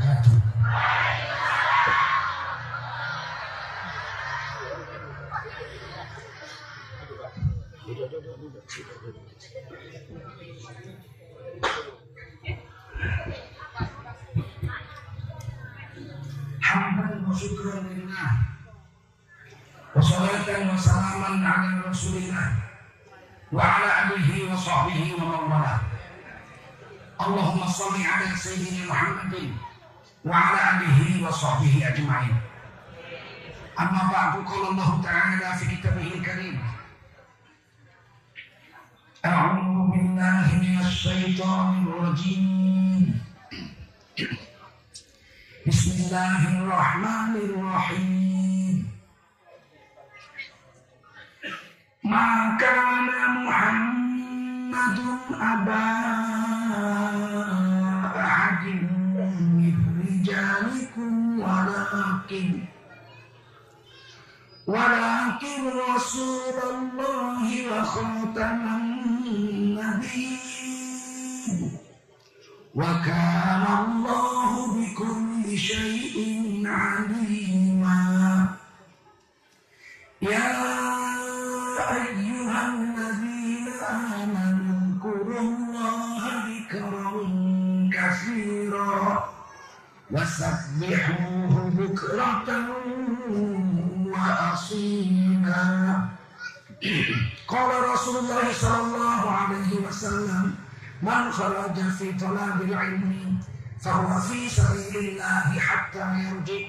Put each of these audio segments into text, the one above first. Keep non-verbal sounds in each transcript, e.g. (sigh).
wabarakatuh. Hamdan wa syukran lillah wa salatan wa salaman ala rasulillah wa ala alihi wa sahbihi wa mawala Allahumma wa ala alihi wa sahbihi ajma'in. Amma ba'du qala Allah ta'ala fi kitabihil karim. A'udzu billahi minasy syaithanir rajim. Bismillahirrahmanirrahim. Maka Muhammadun abaa ahadin min محمد أبا أحد من رجالكم ولكن ولكن رسول الله وخاتم النبيين وكان الله بكل شيء عليما يا وسبحوه بكرة وأصيلا قال رسول الله صلى الله عليه وسلم من خرج في طلب العلم فهو في سبيل الله حتى يرجع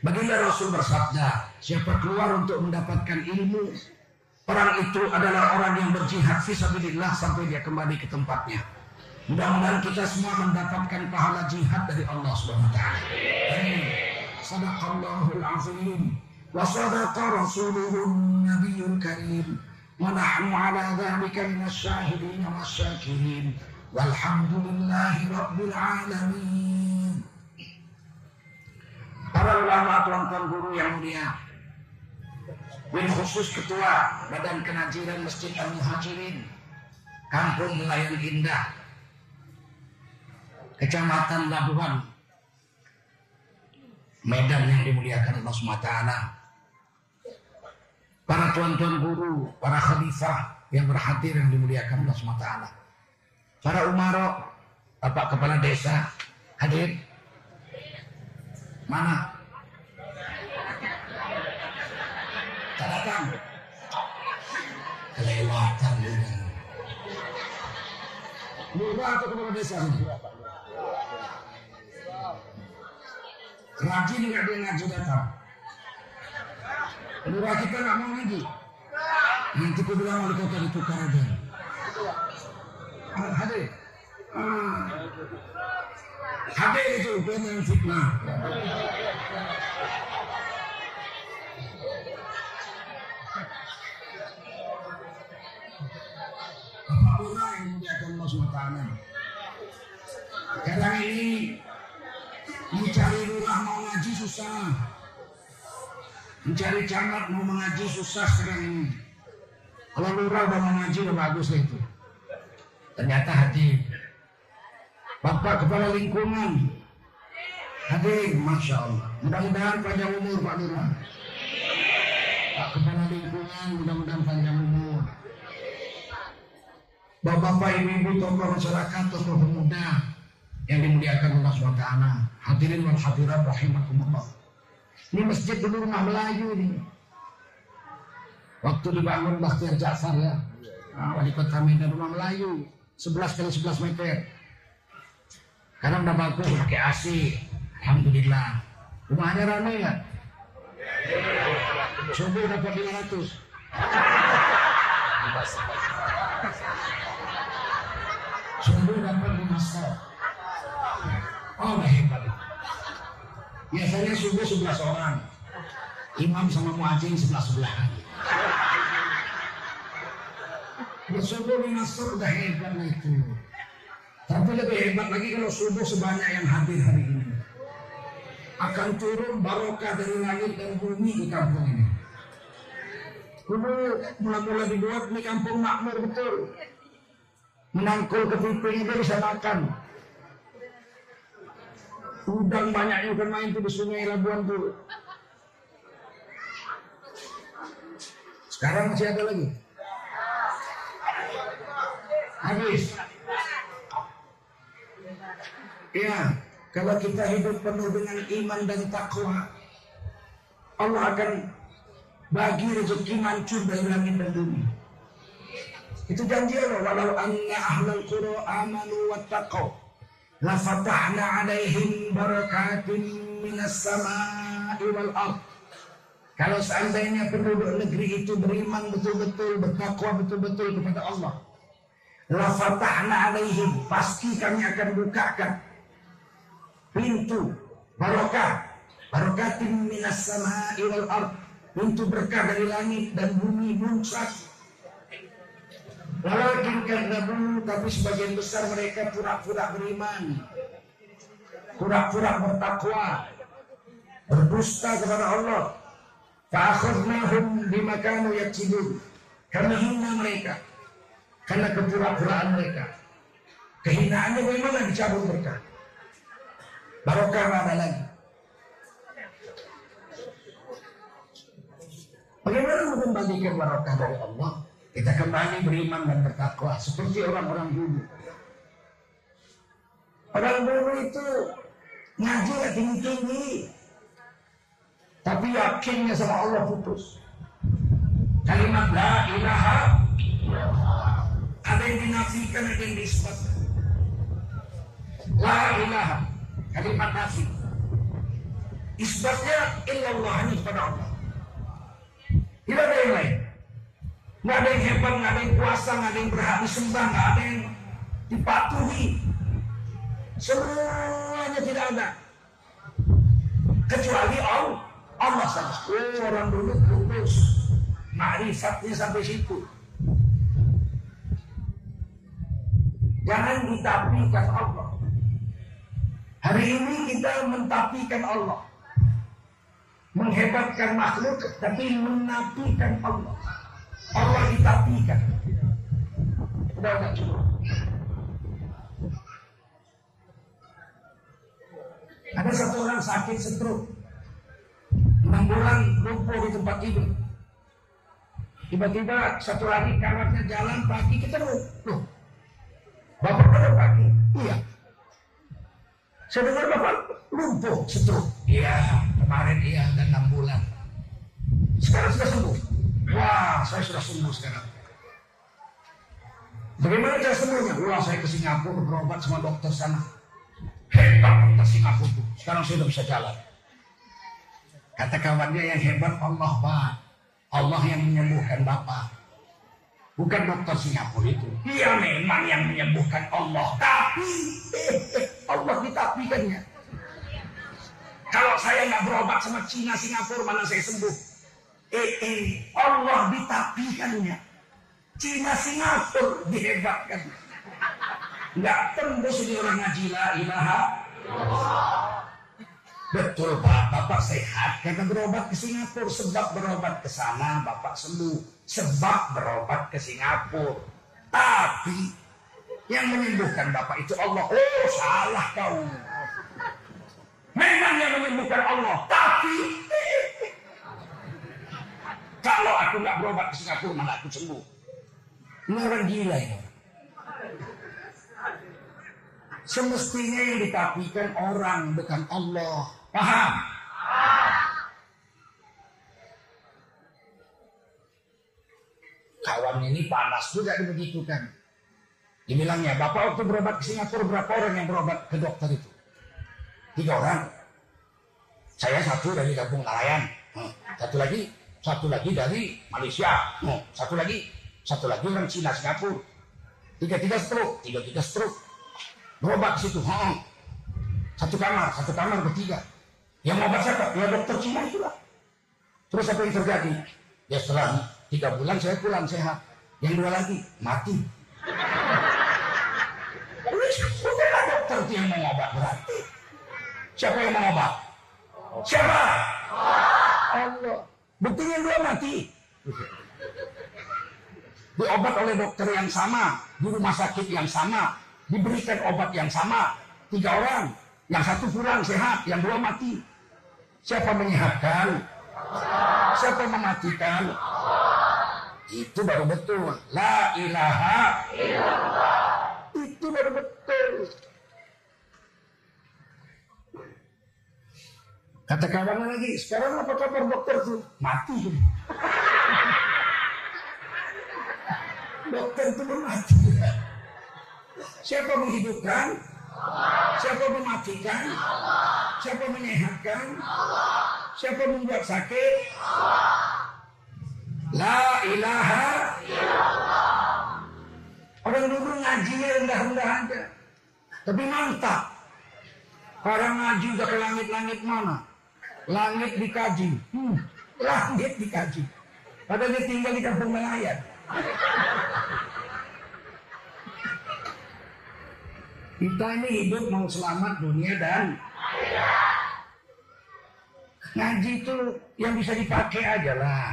Baginda Rasul bersabda, siapa keluar untuk mendapatkan ilmu, orang itu adalah orang yang berjihad fisabilillah sampai dia kembali ke tempatnya. Mudah-mudahan kita semua mendapatkan pahala jihad dari Allah Subhanahu wa taala. Amin. Sadaqallahul azim wa sadaqa rasuluhun nabiyyul karim wa nahnu ala dhalika minasy syahidin wasyakirin walhamdulillahi rabbil alamin. Para ulama tuan-tuan guru yang mulia, Win khusus ketua Badan Kenajiran Masjid Al Muhajirin, Kampung Nelayan Indah, Kecamatan Labuhan, Medan yang dimuliakan Allah SWT. Para tuan-tuan guru, para khalifah yang berhadir yang dimuliakan Allah SWT. Para umaro, Bapak Kepala Desa, hadir. Mana? Tak datang. Kelewatan. Lurah atau kepala desa? Rajin nggak dia ngaji datang. Lurah kita nggak mau ngaji. Nanti aku bilang wali kota ditukar aja. Ah, hadir. Ah. Hadir itu benar fitnah. Apa pun yang dimuliakan Allah SWT. Sekarang ini susah. Mencari camat mau mengaji susah sekarang ini. Kalau lurah udah mau ngaji udah bagus itu. Ternyata hadir. Bapak Kepala Lingkungan hadir, Masya Allah. Mudah-mudahan panjang umur Pak Lurah. Pak Kepala Lingkungan mudah-mudahan panjang umur. Bapak-bapak, ibu-ibu, tokoh masyarakat, tokoh pemuda yang dimuliakan Allah SWT. Hadirin wal hadirat rahimakumullah. Ini masjid dulu rumah Melayu ini. Waktu dibangun Bakhtiar Ja'far ya. Nah, wali kota Medan rumah Melayu. 11 kali 11 meter. Karena udah bagus pakai AC. Alhamdulillah. Rumahnya ramai ya? Subuh dapat 500. Subuh dapat 5 set. Oh, hebat. Biasanya subuh 11 orang. Imam sama muadzin sebelah-sebelahan. Bersubuh di Nasr udah hebat itu. Tapi lebih hebat lagi kalau subuh sebanyak yang hadir hari ini. Akan turun barokah dari langit dan bumi di kampung ini. Dulu mula-mula dibuat di kampung makmur betul. Menangkul ke pipi itu bisa makan. Udang banyak yang kan main tuh di sungai Labuan tuh. Sekarang masih ada lagi. Habis. Ya, kalau kita hidup penuh dengan iman dan takwa, Allah akan bagi rezeki mancur dari langit dan bumi. Itu janji Allah. Walau anna ahlal qura amanu wattaqau. La alaihim barakatin minas sama'i wal ard. Kalau seandainya penduduk negeri itu beriman betul-betul, bertakwa betul-betul kepada Allah. La fatahna alaihim. Pasti kami akan bukakan pintu barokah. Barakatin minas sama'i wal ard. Pintu berkah dari langit dan bumi muncak Walakin kadzabu tapi sebagian besar mereka pura-pura beriman. Pura-pura bertakwa. Berdusta kepada Allah. Fa'akhadnahum bima kanu yaksibun. Kami hina mereka. Karena kepura-puraan mereka. Kehinaannya memang dicabut berkah. Barokah ada lagi. Bagaimana mengembalikan barokah dari Allah? Kita kembali beriman dan bertakwa seperti orang-orang dulu. Orang dulu itu ngaji tinggi-tinggi. Tapi yakinnya sama Allah putus. Kalimat la ilaha ada yang dinafikan, ada yang disebutkan. La ilaha kalimat nafi. Isbatnya illallah hanya kepada Allah. Tidak ada yang lain. Nggak ada yang hebat, nggak ada yang kuasa, nggak ada yang berhak disembah, nggak ada yang dipatuhi. Semuanya tidak ada. Kecuali Allah. Allah saja. Orang dulu lulus. Ma'rifatnya sampai situ. Jangan ditapikan Allah. Hari ini kita mentapikan Allah. Menghebatkan makhluk, tapi menapikan Allah. Allah ditapikan. Udah cukup. Ada satu orang sakit stroke. Enam bulan lumpuh di tempat tidur. Tiba-tiba satu hari kawannya jalan pagi kita Loh, Bapak pada pagi? Iya. Saya dengar Bapak lumpuh stroke. Iya, kemarin iya dan enam bulan. Sekarang sudah sembuh. Wah, saya sudah sembuh sekarang. Bagaimana cara sembuhnya? Wah, saya ke Singapura berobat sama dokter sana. Hebat dokter Singapura. Sekarang saya sudah bisa jalan. Kata kawannya yang hebat Allah, Pak. Allah yang menyembuhkan Bapak. Bukan dokter Singapura itu. Dia memang yang menyembuhkan Allah. Tapi (laughs) Allah ditapikannya. Kalau saya nggak berobat sama Cina Singapura, mana saya sembuh? Eh, Allah ditapikannya. Cina Singapura dihebatkan. Nggak tembus di orang ngaji la ilaha. Betul Pak, Bapak sehat karena berobat ke Singapura. Sebab berobat ke sana Bapak sembuh. Sebab berobat ke Singapura. Tapi yang menyembuhkan Bapak itu Allah. Oh salah kau. Memang yang menyembuhkan Allah. Tapi kalau aku nggak berobat ke Singapura, mana aku sembuh. Ini orang gila ini. Semestinya yang ditapikan orang bukan Allah. Paham? Kawan ini panas juga begitu kan. Dibilangnya, Bapak waktu berobat ke Singapura berapa orang yang berobat ke dokter itu? Tiga orang. Saya satu dari kampung nelayan. Hmm. Satu lagi satu lagi dari Malaysia, oh, satu lagi, satu lagi orang Cina Singapura. Tiga-tiga stroke, tiga-tiga stroke. Berobat situ, oh, satu kamar, satu kamar bertiga. Yang obat siapa? Ya dokter Cina itulah. Terus apa yang terjadi? Ya setelah tiga bulan saya pulang sehat. Yang dua lagi mati. Bukanlah dokter yang mau obat berarti. Siapa yang mau obat? Siapa? Allah. Buktinya dua mati. Diobat oleh dokter yang sama, di rumah sakit yang sama, diberikan obat yang sama. Tiga orang. Yang satu kurang sehat, yang dua mati. Siapa menyehatkan? Siapa mematikan? Itu baru betul. La ilaha Itu baru betul. Kata kawan lagi, sekarang apa kabar dokter tuh? Mati. (laughs) dokter itu mati. Siapa menghidupkan? Siapa mematikan? Siapa menyehatkan? Siapa membuat sakit? La ilaha Orang dulu ngajinya rendah-rendah aja. Tapi mantap. Orang ngaji udah ke langit-langit mana? Langit dikaji. Hmm, langit dikaji. Padahal dia tinggal di kampung nelayan. Kita ini hidup mau selamat dunia dan Ngaji itu yang bisa dipakai aja lah.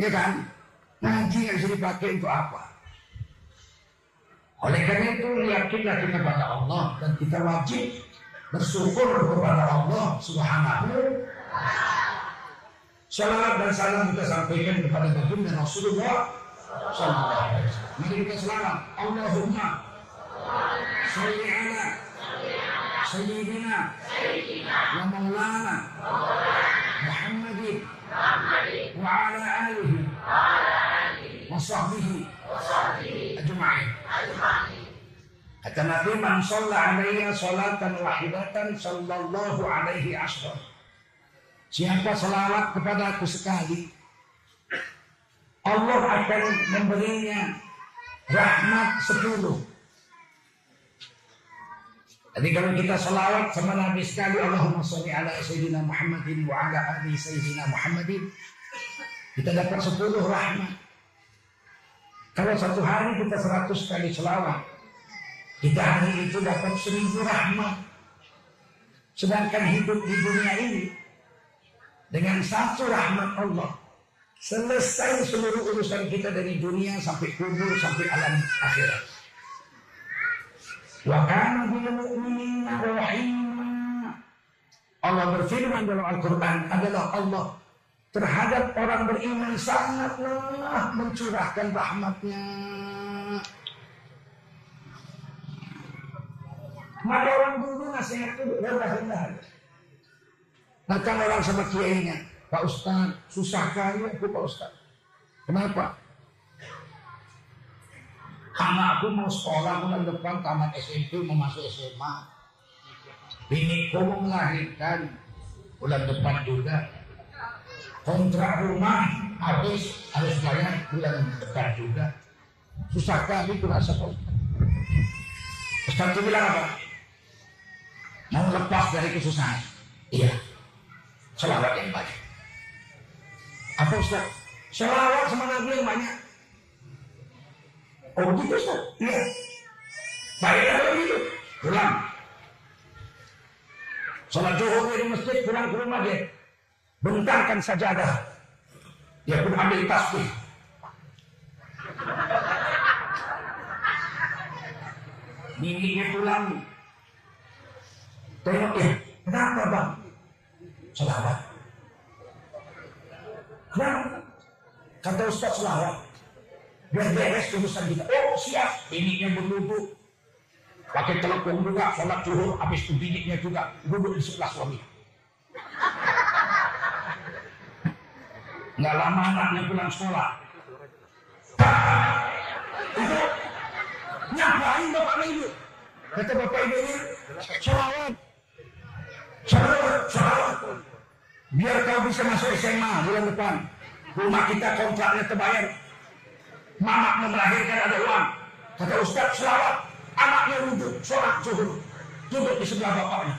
Ya kan? Ngaji yang bisa dipakai untuk apa? Oleh karena itu yakinlah kita pada Allah dan kita wajib bersyukur kepada Allah Subhanahu Salawat dan salam kita sampaikan kepada baginda Rasulullah Sallallahu. Mari kita selamat. Allahumma salli ala Sayyidina wa Maulana Muhammadin wa ala alihi wa sahbihi ajma'in. Kata Nabi man shalla alaiya salatan wahidatan sallallahu alaihi asra. Siapa selawat kepada aku sekali Allah akan memberinya rahmat sepuluh. Jadi kalau kita selawat sama Nabi sekali Allahumma sholli ala Sayyidina Muhammadin wa ala ali Sayyidina Muhammadin kita dapat sepuluh rahmat. Kalau satu hari kita seratus kali selawat, kita hari itu dapat seribu rahmat. Sedangkan hidup di dunia ini dengan satu rahmat Allah selesai seluruh urusan kita dari dunia sampai kubur sampai alam akhirat. Wa. Allah berfirman dalam Al-Qur'an adalah Allah terhadap orang beriman sangatlah mencurahkan rahmatnya. Maka orang dulu nasihat itu rendah-rendah. Datang orang sama kiainya, Pak Ustaz, susah kali aku Pak Ustaz. Kenapa? Karena aku mau sekolah bulan depan tamat SMP mau masuk SMA. Biniku mau melahirkan bulan depan juga. Kontrak rumah habis harus bayar bulan depan juga. Susah kali itu rasa kok Ustaz itu bilang apa? Mau lepas dari kesusahan. Iya selawat yang banyak. Apa Ustaz? Selawat sama Nabi yang banyak. Oh gitu Ustaz? Iya. Baik kalau gitu. Pulang. Sholat zuhur di masjid pulang ke rumah dia. Bentangkan sajadah. Dia pun ambil tasbih. Bininya pulang. Tengok ya, kenapa bang? Selawat. Kenapa? Kata Ustaz selawat. Biar beres urusan kita. Oh siap. Bininya berlubuk. Pakai telepon juga, sholat zuhur, habis itu bininya juga duduk di sebelah suami. Nggak lama anaknya pulang sekolah. Itu ngapain bapak ibu? Kata bapak ibu ini, salawat. Salawat, salawat. Biar kau bisa masuk SMA bulan depan. Rumah kita kontraknya terbayar. Mamak melahirkan ada uang. Kata Ustaz selawat. Anaknya duduk, sholat zuhur. Duduk di sebelah bapaknya.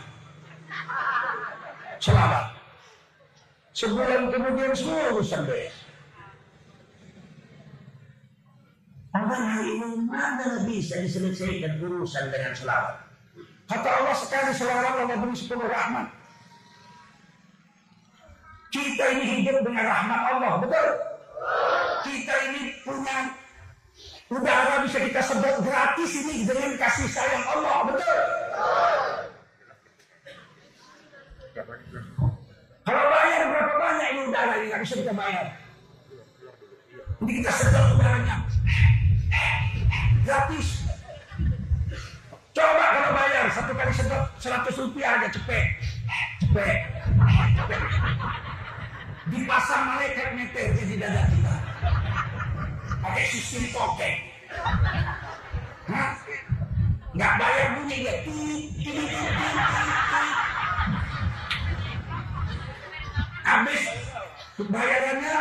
Selawat. Sebulan kemudian semua urusan beres. Orang hari ini mana bisa diselesaikan urusan dengan selawat. Kata Allah sekali selawat Allah beri sepuluh rahmat. Kita ini hidup dengan rahmat Allah, betul? Kita ini punya udara bisa kita sedot gratis ini dengan kasih sayang Allah, betul? Kalau bayar berapa banyak ini udara ini nggak bisa kita bayar. Ini kita sedot udaranya gratis. Coba kalau bayar satu kali sedot 100 rupiah aja cepet, cepet, cepet. Dipasang malaikat meter di dada kita. Pakai sistem pokek. Hah? Nggak bayar bunyi dia. Habis bayarannya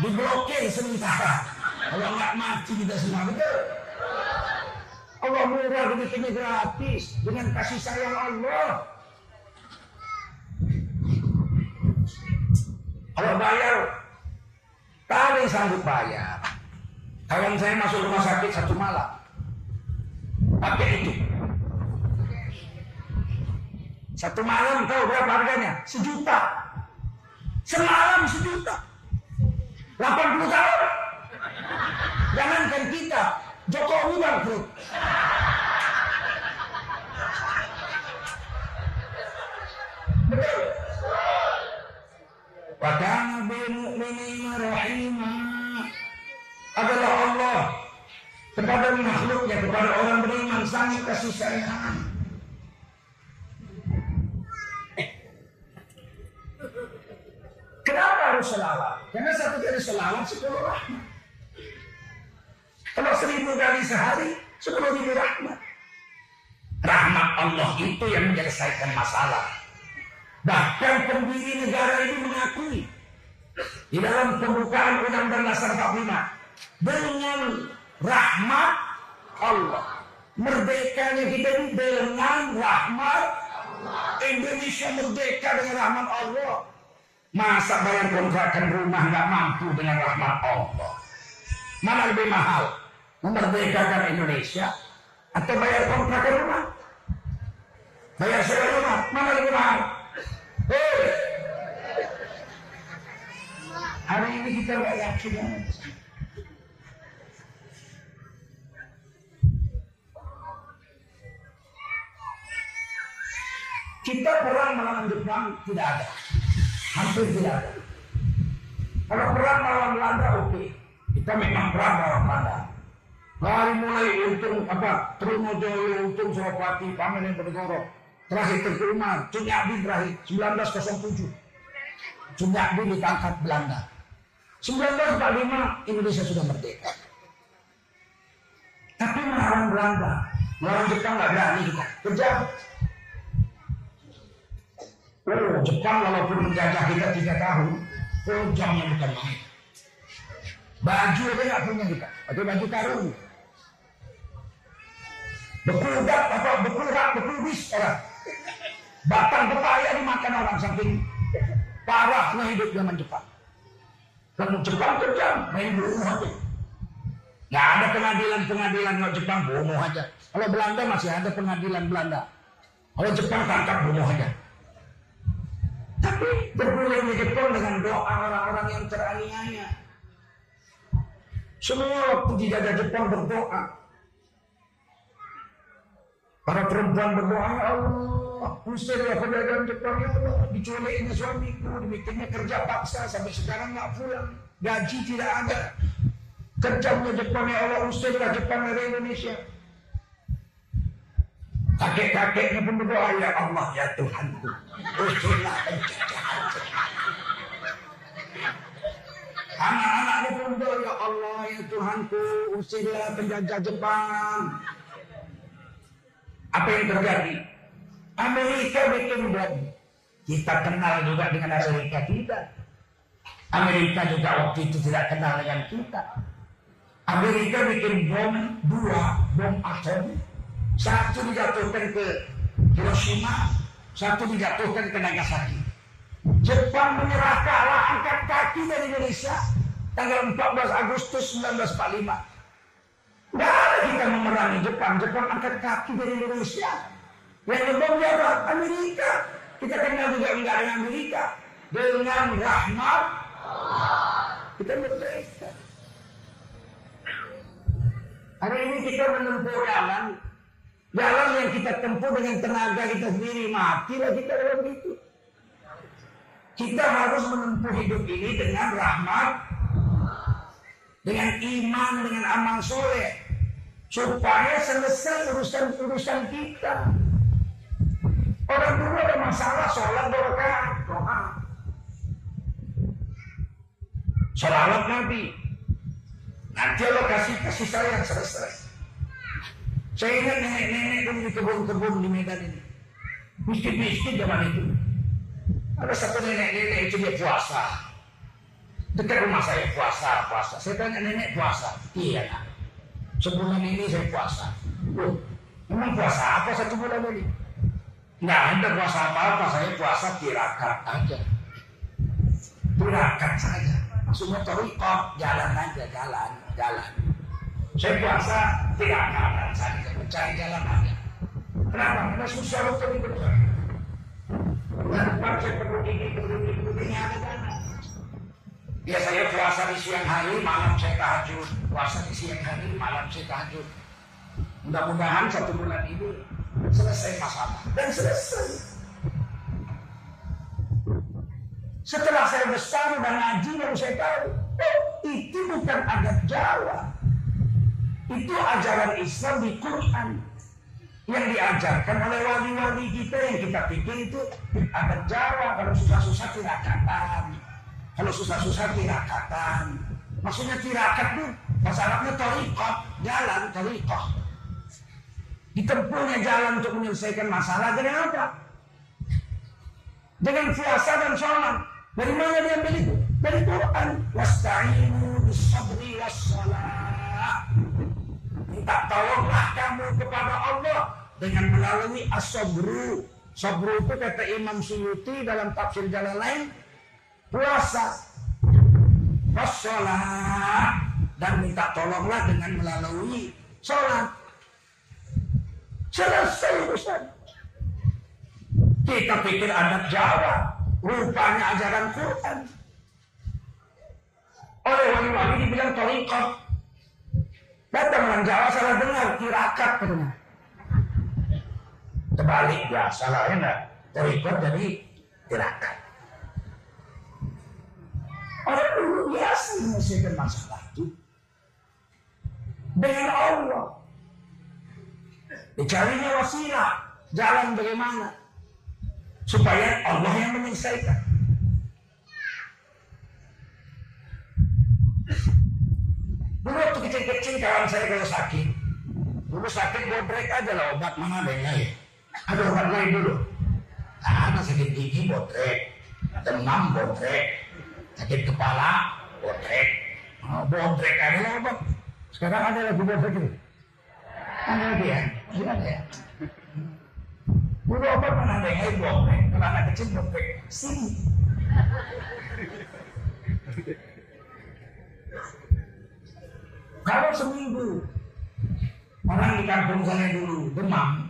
diblokir sementara. Kalau nggak mati kita semua betul. Allah murah ini gratis dengan kasih sayang Allah. Kalau bayar, kalian sanggup bayar. Kawan saya masuk rumah sakit satu malam. Pakai itu. Satu malam tahu berapa harganya? Sejuta. Semalam sejuta. 80 tahun. Jangankan kita, Jokowi bangkrut. Wadana bimu'minina rahimah adalah Allah kepada makhluknya, kepada orang beriman sangat kasih sayang. Kenapa harus selawat? Karena satu kali selawat sepuluh rahmat. Kalau seribu kali sehari, sepuluh ribu rahmat. Rahmat Allah itu yang menyelesaikan masalah. Bahkan pendiri negara ini mengakui di dalam pembukaan Undang-Undang Dasar 45 dengan rahmat Allah. Merdekanya kita ini dengan rahmat Indonesia merdeka dengan rahmat Allah. Masa bayar kontrakan rumah nggak mampu dengan rahmat Allah? Mana lebih mahal? Memerdekakan Indonesia atau bayar kontrakan rumah? Bayar sewa rumah, mana lebih mahal? Hari ini kita nggak yakin. Kita perang melawan Jepang tidak ada, hampir tidak ada. Kalau perang melawan Belanda oke, okay. kita memang perang melawan Belanda. Dari mulai untung apa Trunojoyo, untung Suropati, Pamen Berdegoro, terakhir Tengku Umar, Cunyadi terakhir 1907. Cunyadi ditangkap Belanda. 1945 Indonesia sudah merdeka. Tapi melawan Belanda, melawan Jepang nggak berani kita. Kejam. Oh, Jepang walaupun menjajah kita tiga tahun, kejamnya bukan main. Baju aja nggak punya kita, pakai baju karung. Bekudak apa bekurak bekubis orang. Batang pepaya dimakan orang saking parahnya hidup zaman Jepang. Kalau Jepang kejam, main bunuh aja. Nggak ada pengadilan-pengadilan kalau Jepang bunuh aja. Kalau Belanda masih ada pengadilan Belanda. Kalau Jepang tangkap bunuh aja. Tapi bergulirnya Jepang dengan doa orang-orang yang teraniaya. Semua waktu dijajah Jepang berdoa. Para perempuan berdoa, ya Allah, usirlah pedagang Jepang, ya Allah, diculiknya suamiku, dibikinnya kerja paksa, sampai sekarang nggak pulang, gaji tidak ada. Kejamnya Jepang, ya Allah, usirlah Jepang dari Indonesia. Kakek-kakeknya pun berdoa, ya Allah, ya Tuhanku, usirlah Anak-anaknya pun berdoa, ya Allah, ya Tuhanku, usirlah penjajah Jepang. Apa yang terjadi? Amerika bikin bom. Kita kenal juga dengan Amerika kita. Amerika juga waktu itu tidak kenal dengan kita. Amerika bikin bom dua, bom atom. Satu dijatuhkan ke Hiroshima, satu dijatuhkan ke Nagasaki. Jepang menyerah kalah angkat kaki dari Indonesia tanggal 14 Agustus 1945. Ada kita memerangi Jepang. Jepang angkat kaki dari Indonesia. Yang lebih jawab Amerika. Kita kenal juga enggak dengan Amerika. Dengan rahmat kita merdeka. Hari ini kita menempuh jalan. Jalan yang kita tempuh dengan tenaga kita sendiri. Matilah kita dalam itu. Kita harus menempuh hidup ini dengan rahmat, dengan iman, dengan amal soleh, supaya selesai urusan-urusan kita. Orang dulu ada masalah sholat berkah, doa. Sholawat Nabi. Nanti Allah kasih kasih sayang selesai. Saya ingat nenek-nenek dulu di kebun-kebun di Medan ini. Miskin-miskin zaman itu. Ada satu nenek-nenek itu dia puasa. Dekat rumah saya puasa, puasa. Saya tanya nenek puasa. Iya nak. Sebulan ini saya puasa. Loh, memang puasa apa satu bulan ini? Nggak ada puasa apa-apa, saya puasa tirakat aja. Tirakat saja. Maksudnya torikot, jalan aja, jalan, jalan. Saya puasa tirakat saja, mencari jalan aja. Kenapa? Karena susah untuk itu. Dan saya perlu ini, perlu ini, ini, ada dana. Ya saya puasa di siang hari, malam saya tahajud. Puasa di siang hari, malam saya tahajud. Mudah-mudahan satu bulan ini selesai masalah. Dan selesai. Setelah saya besar dan ngaji baru saya tahu, oh itu bukan adat Jawa. Itu ajaran Islam di Quran yang diajarkan oleh wali-wali kita yang kita pikir itu adat Jawa kalau susah-susah tirakatan kalau susah-susah tirakatan maksudnya tirakat tuh bahasa Arabnya jalan torikot ditempuhnya jalan untuk menyelesaikan masalah dengan apa? Dengan puasa dan sholat. Dari mana dia ambil itu? Dari Quran. Wasta'inu bisabri wassalah. Minta tolonglah kamu kepada Allah dengan melalui as-sabru. Sabru itu kata Imam Suyuti dalam tafsir jalan lain puasa, wassalah dan minta tolonglah dengan melalui sholat. Selesai urusan. Kita pikir adat Jawa, rupanya ajaran Quran. Oleh wali-wali dibilang torikot, Datang orang Jawa salah dengar, tirakat katanya. Terbalik ya, salah enggak. Terikut jadi tirakat. Orang dulu biasa menyelesaikan masalah itu. Dengan Allah. Dicarinya wasilah. Jalan bagaimana. Supaya Allah yang menyelesaikan. Dulu waktu kecil-kecil kawan saya kalau sakit, dulu sakit bodrek aja lah obat mana ada yang lain. Ada obat lain dulu. Nah, ada sakit gigi bodrek, demam bodrek, sakit kepala bodrek, oh, bodrek ada lah obat. Sekarang ada lagi bodrek itu. Ada lagi ya? Iya ada ya. Dulu obat mana ada yang lain bodrek, kalau anak kecil bodrek, sini. Kalau seminggu orang di kampung saya dulu demam,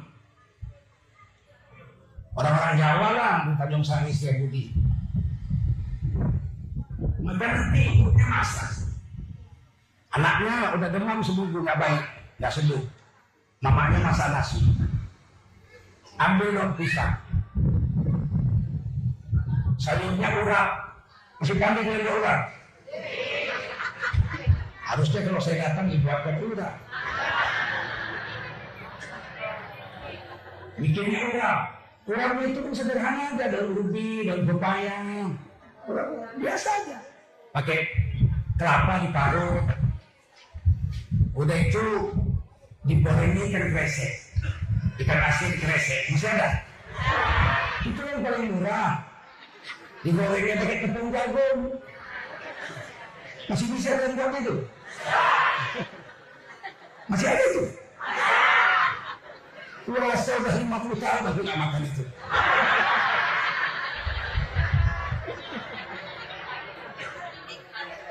orang-orang Jawa lah di Tanjung Sari Budi, mengerti ibunya masak. Anaknya udah demam seminggu nggak baik, nggak seduh. Mamanya masak nasi. Ambil daun pisang. Sayurnya urap. Masih pandai dengan urap. Harusnya kalau saya datang dibuatkan udah. Bikinnya udah. Kurang itu kan sederhana aja, daun ubi, daun pepaya. Biasa aja. Pakai kelapa diparut. Udah itu digorengnya ikan kresek. Ikan asin kresek. Masih ada? Itu yang paling murah. Digorengnya pakai tepung jagung. Masih bisa kan itu? Masih ada itu? Puasa udah 50 tahun aku nggak makan itu.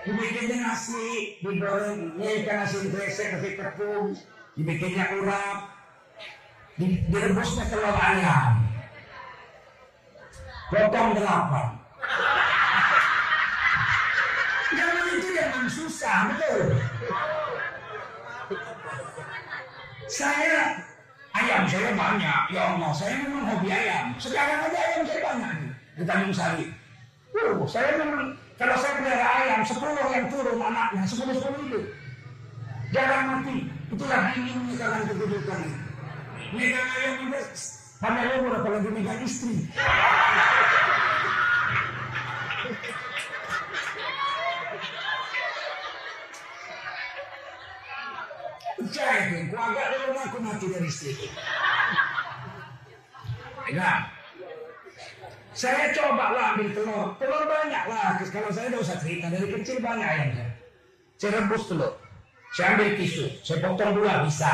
Dibikinnya nasi, digoreng, ya ikan asin kresek pakai tepung, dibikinnya urap, direbusnya telur ayam, potong delapan. Zaman itu zaman susah, betul. Saya ayam saya banyak, ya Allah, saya memang hobi ayam. Sekarang aja ayam saya banyak di Tanjung Sari. Oh, saya memang kalau saya pelihara ayam, sepuluh yang turun anaknya, sepuluh sepuluh itu. Jarang mati. Itulah dinginnya kalian kedudukan. Megang ayam juga pandai umur apalagi megang istri. Percaya tuh, ku agak dulu aku mati dari istri. Pegang. Saya coba lah ambil telur. Telur banyak lah. Kalau saya udah usah cerita. Dari kecil banyak ayamnya. Saya rebus telur. Saya ambil tisu. Saya potong dua bisa.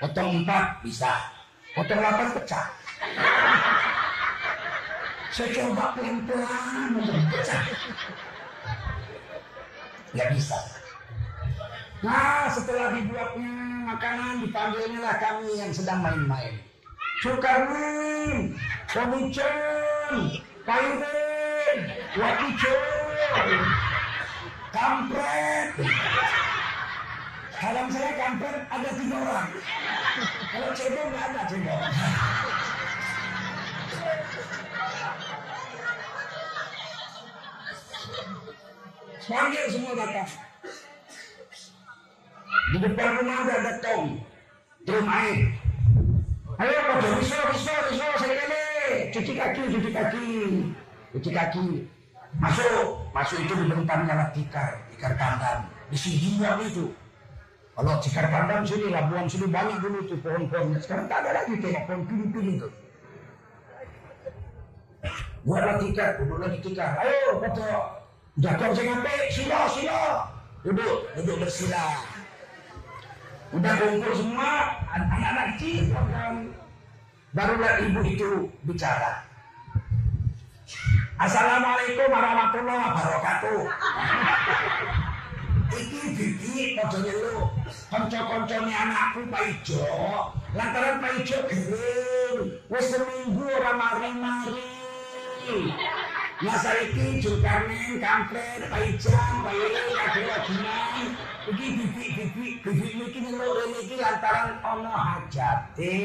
Potong empat bisa. Potong delapan pecah. Saya coba pelan-pelan untuk pecah. Gak bisa. Nah setelah dibuatnya makanan dipanggilnya lah kami yang sedang main-main. Sukarmin, Komicen, Pairen, Wakicen, Kampret. Kalau saya kampret ada tiga orang. Kalau cebol nggak ada cebol. Panggil semua datang. Di depan rumah ada ada tong, drum air. Ayo risau, risau, risau, saya kali. Cuci kaki, cuci kaki, cuci kaki. Masuk, masuk itu dibentang nyala tikar, tikar kandang. Di sini itu. Kalau tikar kandang sini, Labuan sini banyak dulu tuh pohon-pohonnya. Sekarang tak ada lagi tengok pohon pini-pini itu. Buatlah tikar, duduk lagi tikar. Ayo, foto. Jatuh saya ngapain? Sila, sila. Duduk, duduk bersila. Udah kumpul semua anak-anak kecil kan. Barulah ibu itu bicara. Assalamualaikum warahmatullahi wabarakatuh. Iki bibi padha nyeluk. Kanca-kancane anakku Pak Ijo, lantaran Pak Ijo gering. Seminggu ora mari-mari. masa iki jukarnen kampret paijam paijam kakirajinan iki bibik-bibik bibiknya iki ngelurin iki lantaran ono hajati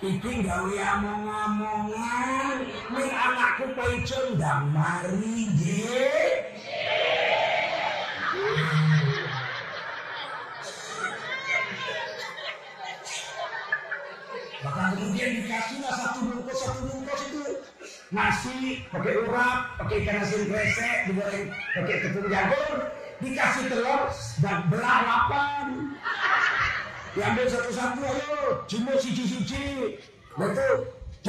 iki gawe among-amongan. Min anakku paijam damari mari nggih. Bahkan kemudian dikasihlah satu bungkus satu bungkus itu nasi pakai urap, pakai ikan asin kresek, digoreng pakai tepung jagung, dikasih telur dan belah lapan. Diambil satu-satu ayo, cuma siji-siji. Betul.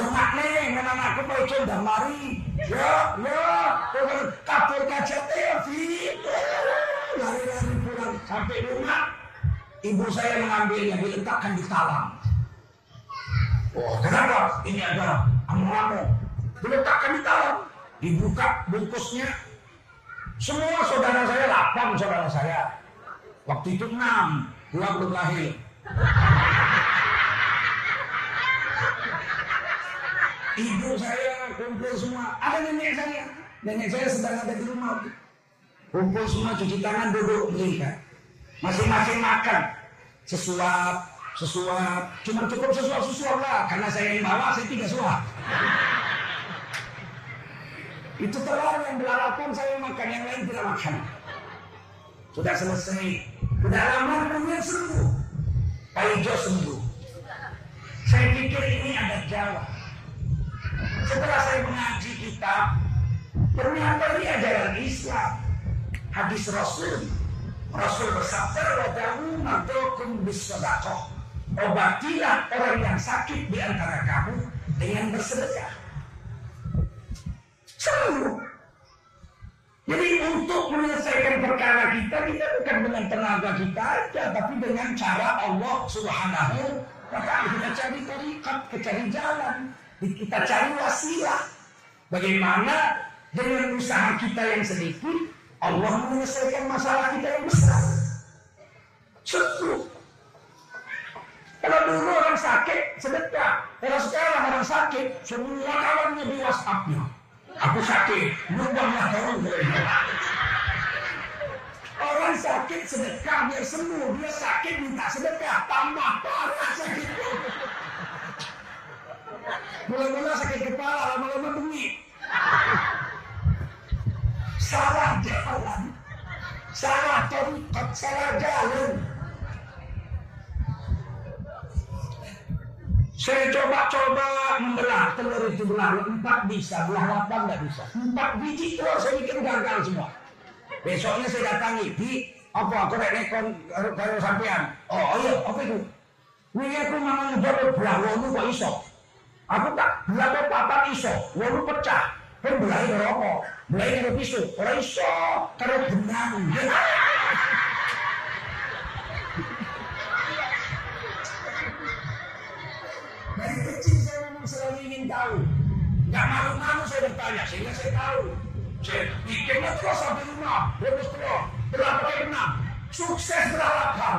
Nah, Cuma nih, mana aku mau coba mari. Ya, ya, dengan kapur kaca TV. Lari-lari pulang sampai rumah. Ibu saya mengambilnya, diletakkan di talang. Oh, kenapa? Ini ada amu-amu. Diletakkan di talang. Dibuka bungkusnya. Semua saudara saya, delapan saudara saya. Waktu itu enam, dua belum lahir. Ibu saya kumpul semua. Ada nenek saya. Nenek saya sedang ada di rumah. Kumpul semua cuci tangan duduk. Masing-masing makan. Sesuap, sesuap. Cuma cukup sesuap-sesuap lah. Karena saya yang bawa, saya tiga suap. Itu telur yang belalapan saya makan, yang lain tidak makan. Sudah selesai. Sudah lama kemudian sembuh. Pak Ijo sembuh. Saya pikir ini ada jalan. Setelah saya mengaji kitab, ternyata ini ajaran Islam. Hadis Rasul. Rasul bersabda, "Wadawu madokum bisodakoh." Obatilah orang yang sakit di antara kamu dengan bersedekah. Sembuh. Jadi untuk menyelesaikan perkara kita, kita bukan dengan tenaga kita aja, tapi dengan cara Allah Subhanahu wa Ta'ala. Kita cari tarikat, kita cari jalan, kita cari wasilah. Bagaimana dengan usaha kita yang sedikit, Allah menyelesaikan masalah kita yang besar. Sembuh. Kalau dulu orang sakit, sedekah. Kalau sekarang orang sakit, semua kawannya di WhatsApp-nya. Aku sakit, nyumbanglah tolong Orang sakit sedekah biar sembuh, dia sakit minta sedekah, tambah parah sakit. Mula-mula sakit kepala, lama-lama bengik. salah jalan. Salah torikat, salah jalan. Saya coba-coba membelah telur itu belah empat bisa, belah delapan nggak bisa. Empat biji telur saya bikin gagal semua. Besoknya saya datangi, di apa aku rek nekon karo sampean. Oh iya, apa itu? Wingi aku mangan belah belah wolu kok iso. Aku tak belah papat iso, wolu pecah. Kan belah karo apa? Pisau, ora iso karo benang. (laughs) Dari kecil saya memang selalu ingin tahu. Gak malu-malu saya bertanya, sehingga saya tahu. Saya bikinnya terus sampai rumah, bonus terus, berapa menang, sukses beralapan.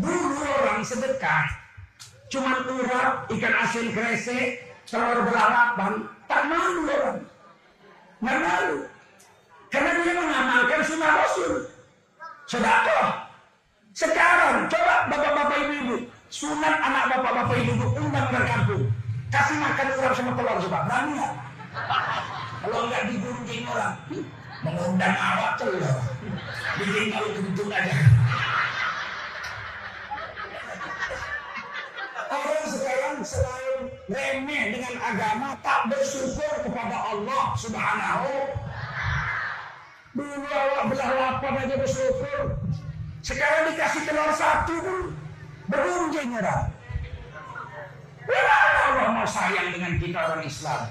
Dulu orang sedekah, cuma urap, ikan asin kresek, telur beralapan, tak malu orang. Nggak malu. Karena dia mengamalkan sunnah Rasul. Sedekah sekarang coba bapak-bapak ibu-ibu, sunat anak bapak-bapak ibu-ibu undang ke kampung. Kasih makan orang sama telur coba, berani nggak? Kalau nggak digunting orang, mengundang awak telur. Bikin malu kebetul aja. Orang sekarang selain remeh dengan agama tak bersyukur kepada Allah Subhanahu. Dulu awak belah lapar aja bersyukur. Sekarang dikasih telur satu pun berunjing nyerah. Bagaimana Allah mau sayang dengan kita orang Islam?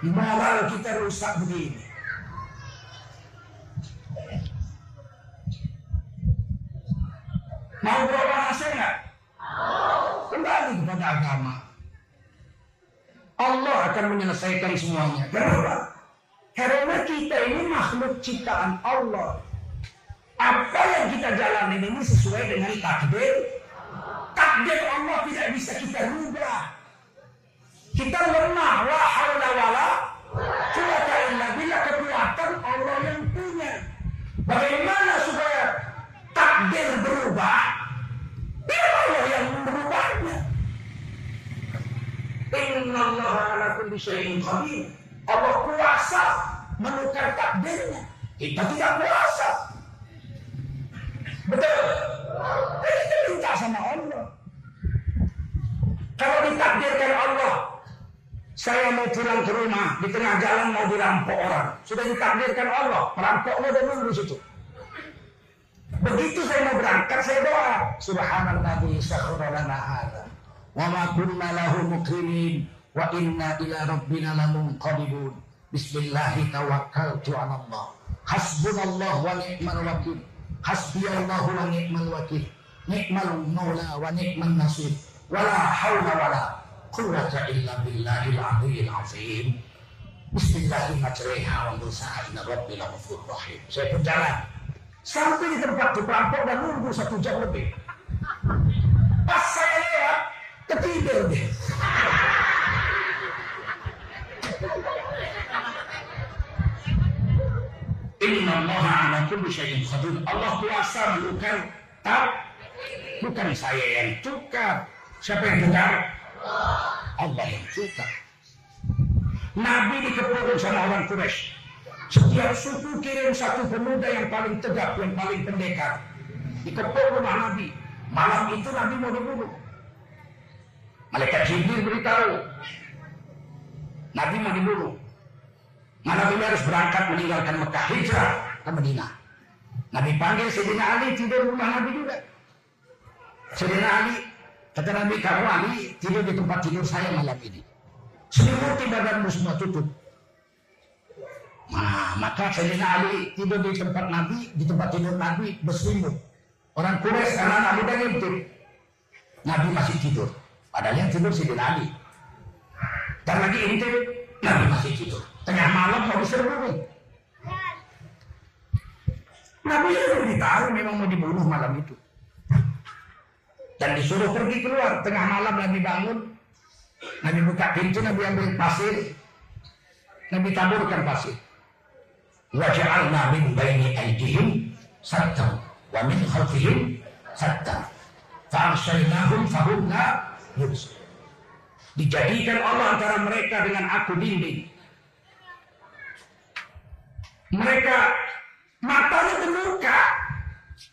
Moral kita rusak begini. Mau berubah hasil nggak? Kembali kepada agama. Allah akan menyelesaikan semuanya. Kenapa? Karena kita ini makhluk ciptaan Allah apa yang kita jalani ini sesuai dengan takdir. Takdir Allah tidak bisa kita rubah. Kita lemah, la haula wala quwata illa billah kekuatan Allah yang punya. Bagaimana supaya takdir berubah? Biar Allah yang merubahnya. Inna Allah ala kulli syai'in qadir. Allah kuasa menukar takdirnya. Kita tidak kuasa. Betul. Kita minta sama Allah. Kalau ditakdirkan Allah, saya mau pulang ke rumah, di tengah jalan mau dirampok orang. Sudah ditakdirkan Allah, perampoknya udah nunggu situ. Begitu saya mau berangkat, saya doa. Subhanallah, sakhara lana hadha. Wa ma kunna lahu mukrimin. Wa inna ila rabbina lamunqalibun. Bismillahi tawakkaltu ala Allah. Hasbunallah wa ni'mal wakil. Hasbiyallahu wa ni'mal wakil. Ni'mal maula wa ni'mal nasir. Hawla wala quwwata illa billahil aliyyil azim. Bismillahirrahmanirrahim. wa. Saya berjalan sampai di tempat perampok dan nunggu satu jam lebih. Pas saya lihat ketidur dia. Inna Allah ala kulli syai'in qadir. Allah kuasa bukan tak bukan saya yang tukar. Siapa yang tukar? Allah yang tukar. Nabi dikepung sama orang Quraisy. Setiap suku kirim satu pemuda yang paling tegap, yang paling pendekar. Dikepung rumah Nabi. Malam itu Nabi mau dibunuh. Malaikat Jibril beritahu. Nabi mau dibunuh. Nabi harus berangkat meninggalkan Mekah hijrah ke Madinah. Nabi panggil Sayyidina Ali tidur rumah Nabi juga. Sayyidina Ali kata Nabi kamu Ali tidur di tempat tidur saya malam ini. Selimuti badanmu semua tutup. Nah, maka Sayyidina Ali tidur di tempat Nabi, di tempat tidur Nabi berselimut. Orang Quraisy karena Nabi dan ngintip. Nabi masih tidur. Padahal yang tidur Sayyidina Ali. Dan lagi intip, Nabi masih tidur. Tengah malam mau diserbu nih. Nabi sudah ditaruh memang mau dibunuh malam itu. Dan disuruh pergi keluar. Tengah malam Nabi bangun. Nabi buka pintu, Nabi ambil pasir. Nabi taburkan pasir. Waja'alna min baini aidihim sattan. Wa min khalfihim sattan. Fa'arsaynahum fahum yubsir. Dijadikan Allah antara mereka dengan aku dinding. Mereka matanya terbuka,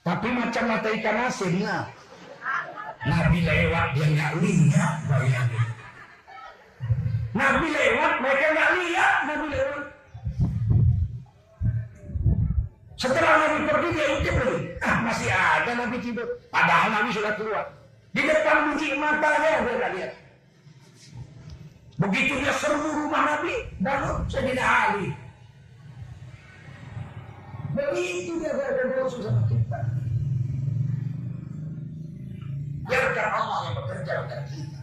tapi macam mata ikan asin. Nah, Nabi lewat dia nggak lihat bayangin. Nabi lewat mereka nggak lihat Nabi lewat. Setelah Nabi pergi dia ikut lagi. Ah masih ada Nabi tidur. Padahal Nabi sudah keluar. Di depan biji matanya dia nggak lihat. Begitu dia serbu rumah Nabi, baru Sayyidina Ali. Begitu dia berdosa sama kita. Biarkan Allah yang bekerja untuk kita.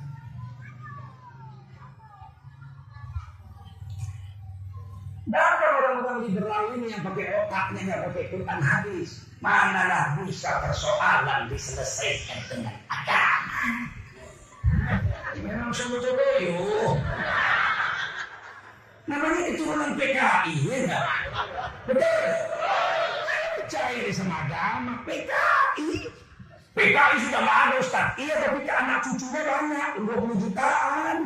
Dan orang-orang liberal ini yang pakai otaknya nggak pakai Quran hadis, manalah bisa persoalan diselesaikan dengan agama. Memang sebetulnya yuk. Namanya keturunan PKI, ya enggak? Betul. Percaya sama agama, PKI. PKI sudah nggak ada Ustaz. Iya tapi ke anak cucunya banyak, 20 jutaan.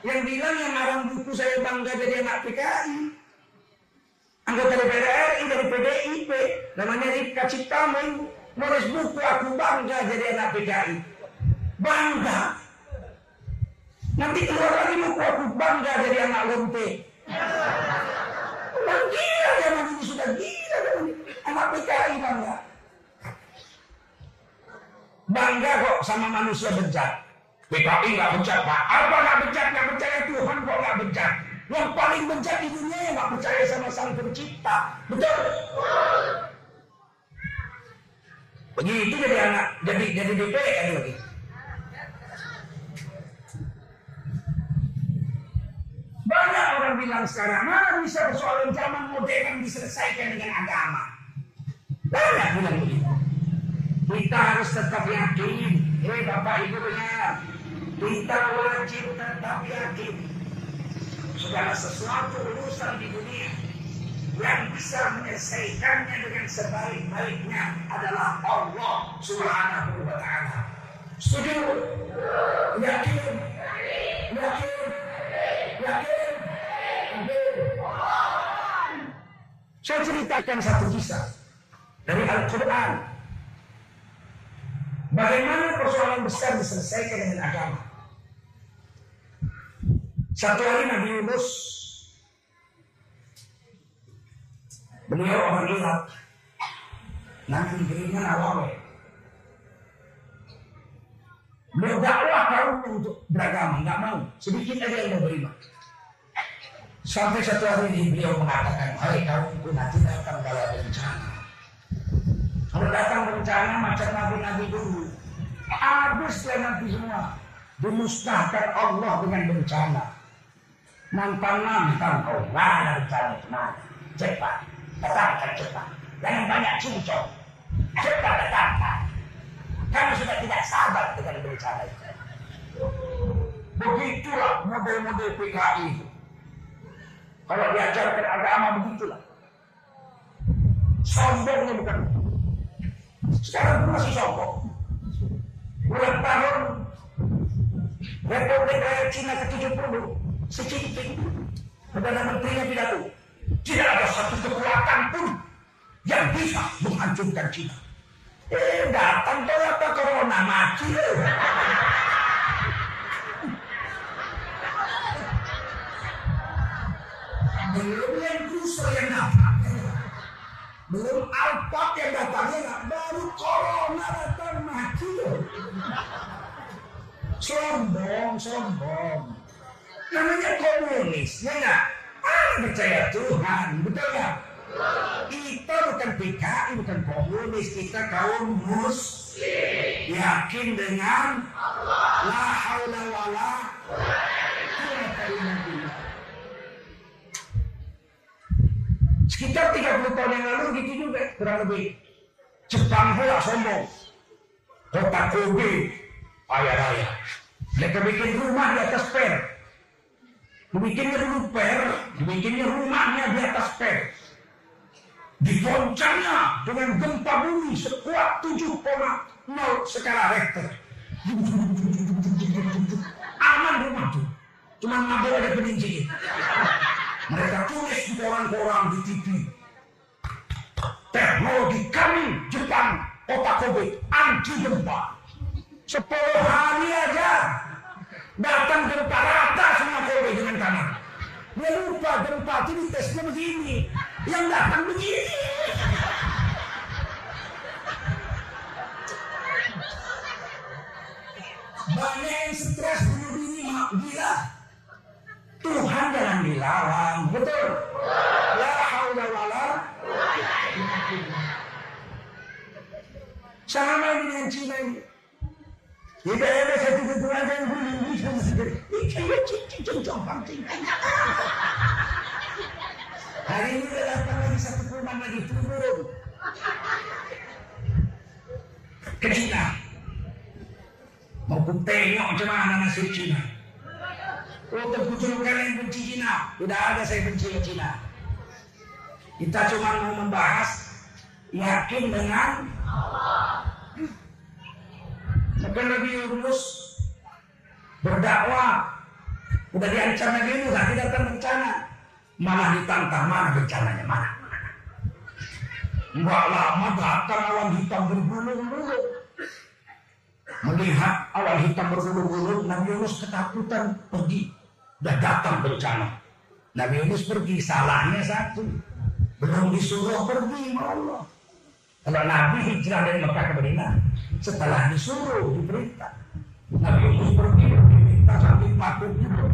Yang bilang yang ngarang buku saya bangga jadi anak PKI anggota DPR RI dari PDIP namanya Rifka Ciptamen nulis buku aku bangga jadi anak PKI bangga. Nanti keluar lagi buku aku bangga jadi anak lonte gila zaman ini sudah gila zaman anak PKI bangga bangga kok sama manusia bejat PKI nggak bejat pak apa nggak bejat nggak percaya Tuhan kok nggak bejat yang paling bejat di dunia yang nggak percaya sama sang pencipta. Betul? Begitu jadi anak, jadi jadi DPR lagi. Banyak orang bilang sekarang, mana bisa persoalan zaman modern diselesaikan dengan agama. Bilang begitu. Kita harus tetap yakin, hei Bapak Ibu benar, kita wajib tetap yakin segala sesuatu urusan di dunia yang bisa menyelesaikannya dengan sebaik-baiknya adalah Allah Subhanahu wa taala. Setuju? Yakin? Yakin? Yakin? Saya ceritakan satu kisah dari Al-Quran. Bagaimana persoalan besar diselesaikan dengan agama. Satu hari Nabi Yunus Beliau orang Irak Nanti diberinya nawawe Beliau dakwah kaum untuk beragama nggak mau Sedikit aja yang mau beriman Sampai satu hari ini beliau mengatakan Hai kaumku nanti datang bala bencana Kalau datang bencana macam nabi-nabi dulu Habis ya nanti semua Dimusnahkan Allah dengan bencana Nantang-nantang kau mana rencana mana? Cepat, datangkan cepat. Jangan banyak cincong. Cepat datangkan. Kamu sudah tidak sabar dengan bencana itu. Begitulah model-model PKI itu. Kalau diajarkan agama begitulah. Sombongnya bukan. Sekarang masih sombong. Bulan tahun Republik Rakyat Cina ke-70 Secicing Perdana Menterinya pidato. Tidak ada satu kekuatan pun yang bisa menghancurkan Cina. Eh, datang apa Corona mati. Belum lebih. Jepang pula sombong. Kota Kobe, ayah raya. Mereka bikin rumah di atas per. Dibikinnya dulu per, dibikinnya rumahnya di atas per. Digoncangnya dengan gempa bumi sekuat 7,0 skala Richter. aman rumah tuh. Cuma nggak boleh ada peninjin. Mereka tulis di koran-koran di TV. Teknologi kami Jepang kota Kobe anti gempa. Sepuluh hari aja datang gempa rata semua Kobe dengan tanah. Dia lupa gempa itu tesnya begini. Yang datang begini. Banyak yang stres bunuh diri, gila. Tuhan jangan dilawan, betul? La haula wala sama dengan Cina ini. Tidak ada satu keturunan yang boleh bisa segera. Ini cincin compang Hari ini udah datang lagi satu kuman lagi turun. Ke Cina. Mau ku tengok macam mana nasib Cina. Oh terkucur kalian benci Cina. Tidak ada saya benci Cina. Kita cuma mau membahas yakin dengan Maka Nabi Yunus berdakwah. Udah diancam Yunus nanti datang bencana. Malah ditantang mana bencananya mana? Enggak lama datang awan hitam bergulung-gulung melihat awan hitam bergulung-gulung Nabi Yunus ketakutan pergi. Udah datang bencana. Nabi Yunus pergi salahnya satu. Belum disuruh pergi Allah kalau Nabi hijrah dari Mekah ke Madinah. Setelah disuruh diperintah. Nabi Yunus pergi diminta sampai patut itu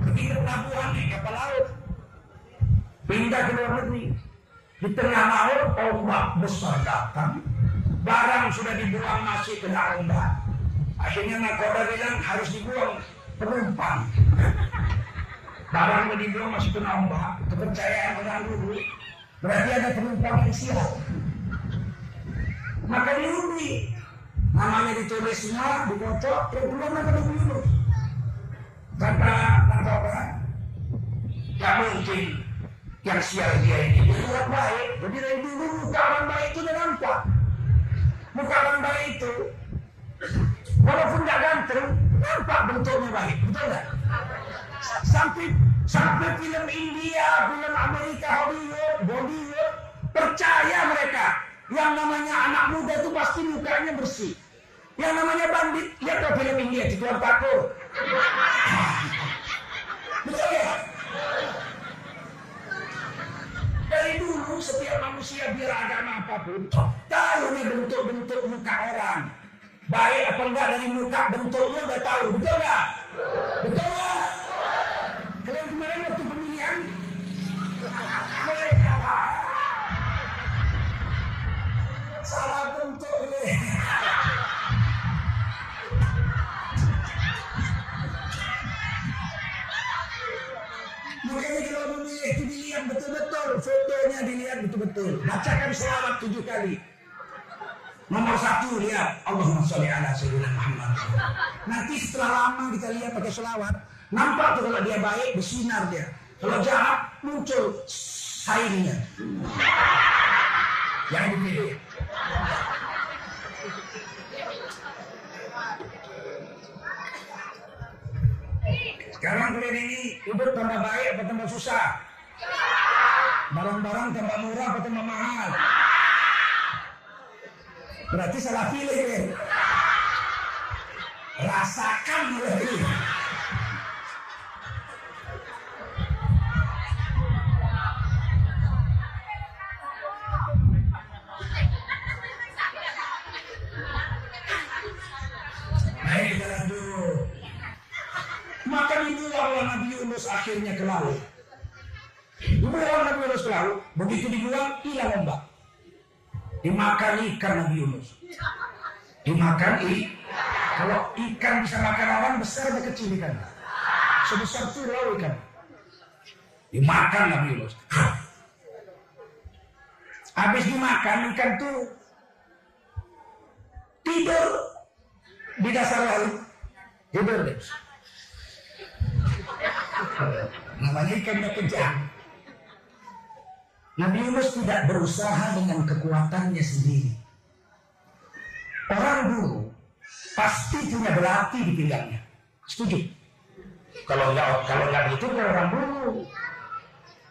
pergi ke pelabuhan di kapal laut pindah ke luar negeri. Di tengah laut ombak besar datang. Barang sudah dibuang masih kena ombak. Akhirnya nakoda bilang harus dibuang penumpang. Barang dibuang masih kena ombak. Kepercayaan orang dulu berarti ada yang siap maka diundi. Namanya ditulis semua dikocok kemudian maka dibunuh kata kata Gak mungkin yang sial dia ini. Orang baik. Jadi dari dulu muka orang baik itu udah nampak. Muka orang baik itu walaupun gak ganteng nampak bentuknya baik. Betul nggak? Sampai sampai film India film Amerika Hollywood Bollywood percaya mereka. Yang namanya anak muda itu pasti mukanya bersih. Yang namanya bandit lihat tuh film India di Tuan Pakur betul ya? Dari dulu setiap manusia biar agama apa pun tahu nih bentuk-bentuk muka orang. Baik apa enggak dari muka bentuknya udah tahu. Betul nggak? Betul nggak salah bentuk ini Makanya kalau memilih itu dilihat betul-betul, fotonya dilihat betul-betul. Bacakan selawat tujuh kali. Nomor satu lihat Allahumma sholli ala sayyidina Muhammad. Nanti setelah lama kita lihat pakai selawat, nampak tuh kalau dia baik bersinar dia. Kalau jahat muncul saingnya. Yang dipilih. Sekarang ini hidup tambah baik apa tambah susah? Barang-barang tambah murah apa tambah mahal? Berarti salah pilih. Rasakan mulai akhirnya ke laut. Dibuang Nabi Yunus ke laut, begitu dibuang hilang ombak. Dimakan ikan Nabi Yunus. Dimakan ikan. Kalau ikan bisa makan orang besar atau kecil ikan? Sebesar pulau ikan. Dimakan Nabi Yunus. Habis dimakan ikan tuh tidur di dasar laut. Tidur deh. Namanya ikan kejam. Nabi Yunus tidak berusaha dengan kekuatannya sendiri. Orang dulu pasti punya belati di pinggangnya. Setuju? Kalau nggak kalau nggak gitu orang dulu.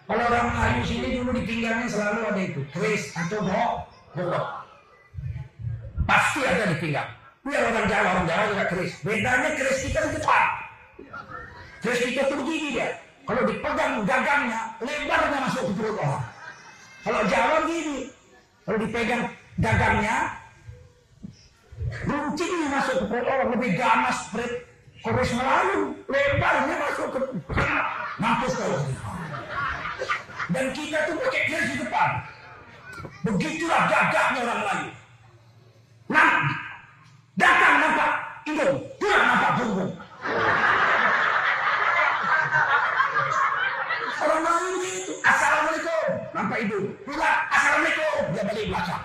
Kalau orang Melayu sini dulu di pinggangnya selalu ada itu, keris atau bohong, bohong. Pasti ada di pinggang. Biar orang Jawa, orang Jawa juga keris. Bedanya keris kita di depan. Keris kita tuh begini dia. Kalau dipegang gagangnya, lebarnya masuk ke perut orang. Kalau Jawa begini. Kalau dipegang gagangnya, runcingnya masuk ke perut orang. Lebih ganas perut keris Melayu. Lebarnya masuk ke mampus kalau Dan kita tuh pakai keris di depan. Begitulah gagahnya orang Melayu. Nah, datang nampak hidung, pulang nampak punggung. Orang Melayu itu, Assalamualaikum, hidung, pulang, Assalamualaikum, dia balik belakang.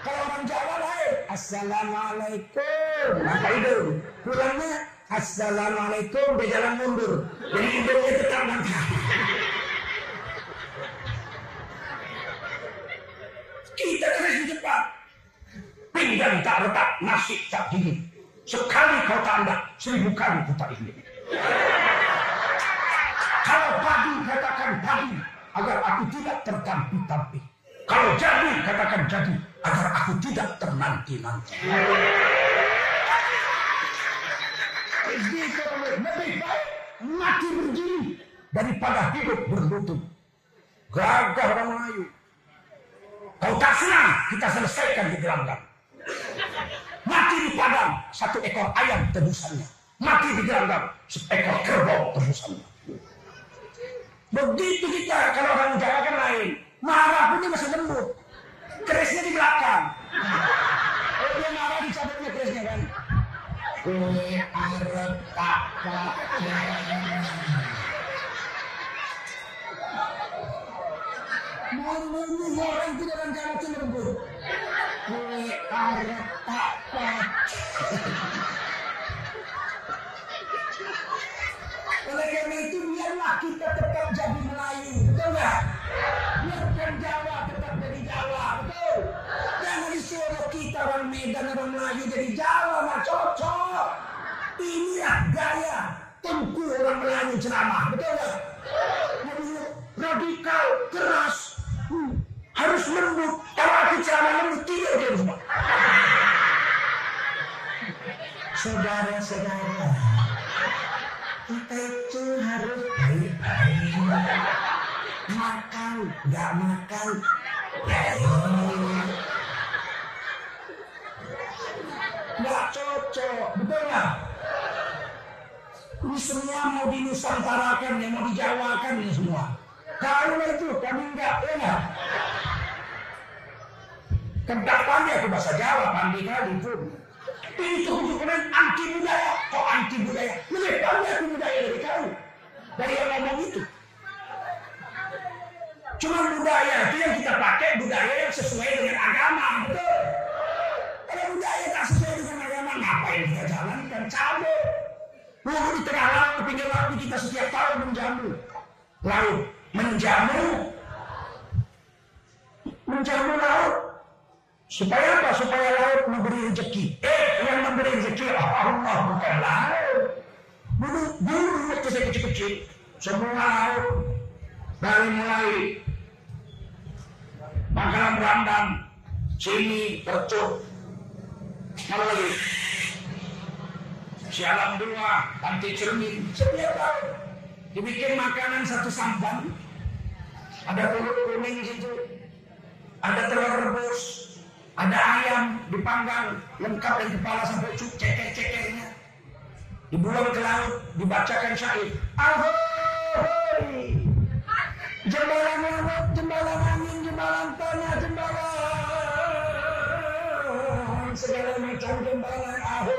Kalau orang Jawa lain, Assalamualaikum, nampak hidung, pulangnya, Assalamualaikum, dia jalan mundur. Jadi hidungnya tetap nampak. Kita terus di depan, pinggang tak retak, nasi tak dingin. Sekali kau tanda, seribu kali kau tak ingin. Kalau pagi katakan pagi, agar aku tidak tertampi-tampi. Kalau jadi katakan jadi, agar aku tidak ternanti-nanti. Lebih baik mati berdiri daripada hidup berlutut. Gagah orang Melayu. Kau tak senang, kita selesaikan di gelanggang. Mati di padang satu ekor ayam tebusannya. Mati di gelanggang seekor kerbau tebusannya. Begitu kita kalau orang Jawa kan lain. Marah pun dia masih lembut. Kerisnya di belakang. Kalau dia marah dicabutnya kerisnya kan. Kue arep tak Mau orang tidak Jawa itu lembut. Kue arep tak Oleh karena itu biarlah kita tetap jadi Melayu, betul nggak? Biarkan Jawa tetap jadi Jawa, betul? Jangan disuruh kita orang Medan orang Melayu jadi Jawa, nggak cocok. Inilah gaya tengku orang Melayu ceramah, betul nggak? Radikal, keras, hmm, harus lembut. Kalau aku ceramah lembut, tidak dia semua. Saudara-saudara, kita itu harus baik-baik. Makan, nggak makan, baik. Nggak cocok, betul nggak? Ini semua mau dinusantarakan, yang mau dijawakan ini semua. Kalau itu kami enggak, ya enggak? Kendak pandai aku bahasa Jawa, pandai kali pun. Itu hubungan anti budaya. Kok anti budaya? Lebih aku budaya dari kau. Dari yang ngomong itu. Cuma budaya itu yang kita pakai budaya yang sesuai dengan agama, betul. Kalau budaya tak sesuai dengan agama, ngapain kita jalankan? Cabut. Lalu di tengah laut, di pinggir laut kita setiap tahun menjamu. Laut menjamu. Menjamu laut. Supaya apa? Supaya laut memberi rezeki. Eh, yang memberi rezeki Allah bukan laut. Dulu, dulu waktu saya kecil-kecil, semua laut dari mulai Pangkalan Randang, sini, Percuk, mana lagi? Sialam dua, Panti Cermin, setiap tahun dibikin makanan satu sampan, ada telur kuning di situ, ada telur rebus, ada ayam dipanggang lengkap dari kepala sampai cuk ceker-cekernya. Dibuang ke laut, dibacakan syair. Ahoy! Jembalan laut, jembalan angin, jembalan tanah, jembalan segala macam jembalan. Ahoy!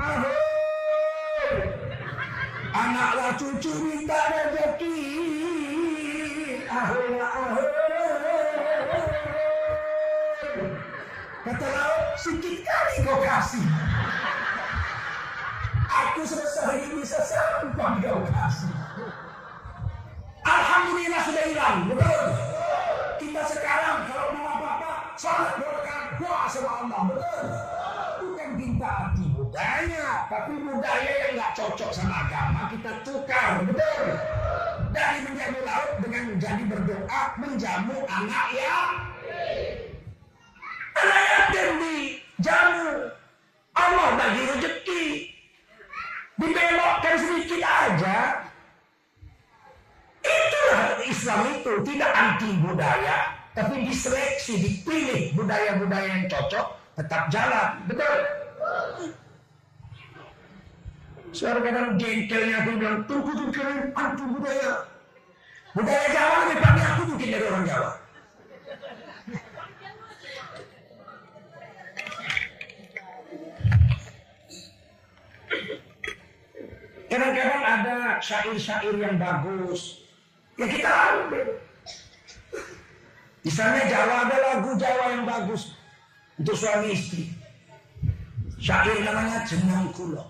Ahoy! Anaklah cucu minta rezeki. Laut, sedikit kali kau kasih. Aku sebesar ini bisa sampai kau kasih. Alhamdulillah sudah hilang, betul. Kita sekarang kalau mau apa-apa, salat dua rakaat doa sama Allah, betul. Bukan minta hati, budaya, tapi budaya yang nggak cocok sama agama kita tukar, betul? Dari menjamu laut dengan menjadi berdoa menjamu anak ya. Di jamu, Allah bagi rezeki, dibelokkan sedikit aja. Itulah Islam itu tidak anti budaya, tapi diseleksi, dipilih budaya-budaya yang cocok tetap jalan, betul? Sekarang kadang jengkelnya aku bilang, tunggu keren anti budaya. Budaya Jawa lebih pandai aku mungkin dari orang Jawa. Kadang-kadang ada syair-syair yang bagus. Ya kita ambil. Misalnya Jawa ada lagu Jawa yang bagus untuk suami istri. Syair namanya Jenang Kulo.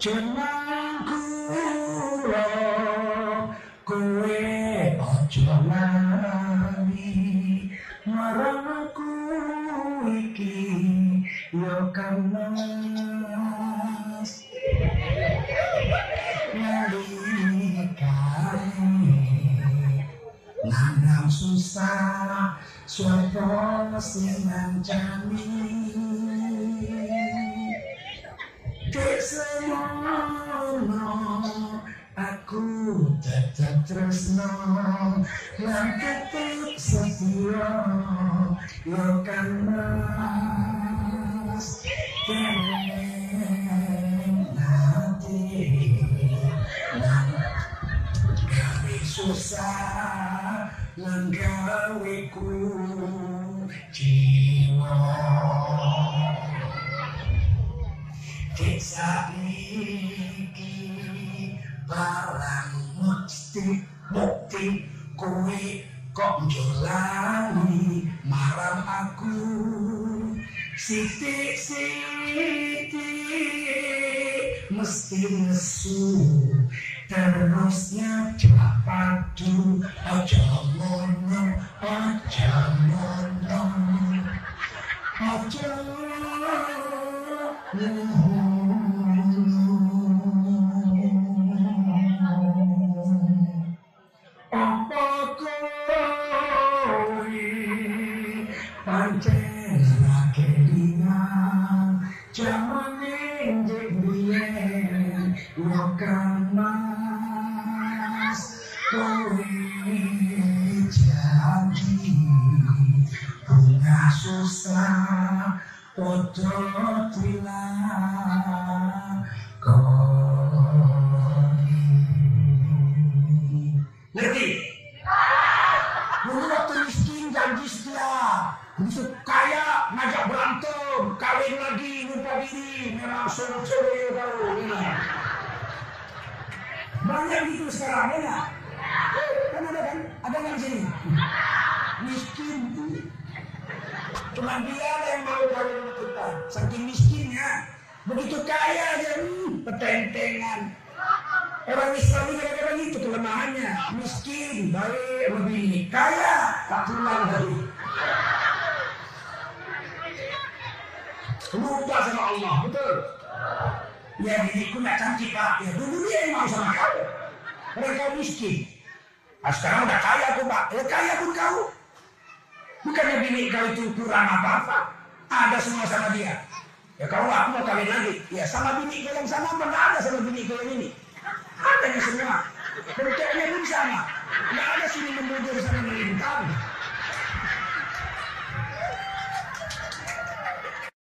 Jenang Kulo kue ojo lali marang aku iki yo kanas susah. Suara sinan jami Kesemono Aku tetap tresno. Lan tetap setia Yo kan mas nanti Gawe susah Lan gawe ku jiwa Desa iki barang mesti bukti kowe kok njolani marang aku Siti siti mesti nesu terusnya padu aja mono aja mono aja. apa Begitu kaya aja, hmm, petentengan. Orang Islam ini kadang-kadang itu kelemahannya. Miskin, baik, lebih kaya, tak pulang dari. Lupa sama Allah, betul. Ya diriku nak cantik pak, ya dulu dia yang mau sama kau. Orang kau miskin. Nah, sekarang udah kaya aku pak, ya kaya pun kau. Bukannya bini kau itu kurang apa-apa. Ada semua sama dia. Ya kalau aku mau kawin lagi, ya sama bini kau yang sana mana ada sama bini kau yang ini. Adanya semua. Bentuknya pun sama. Nggak ada sini membujur sana melintang.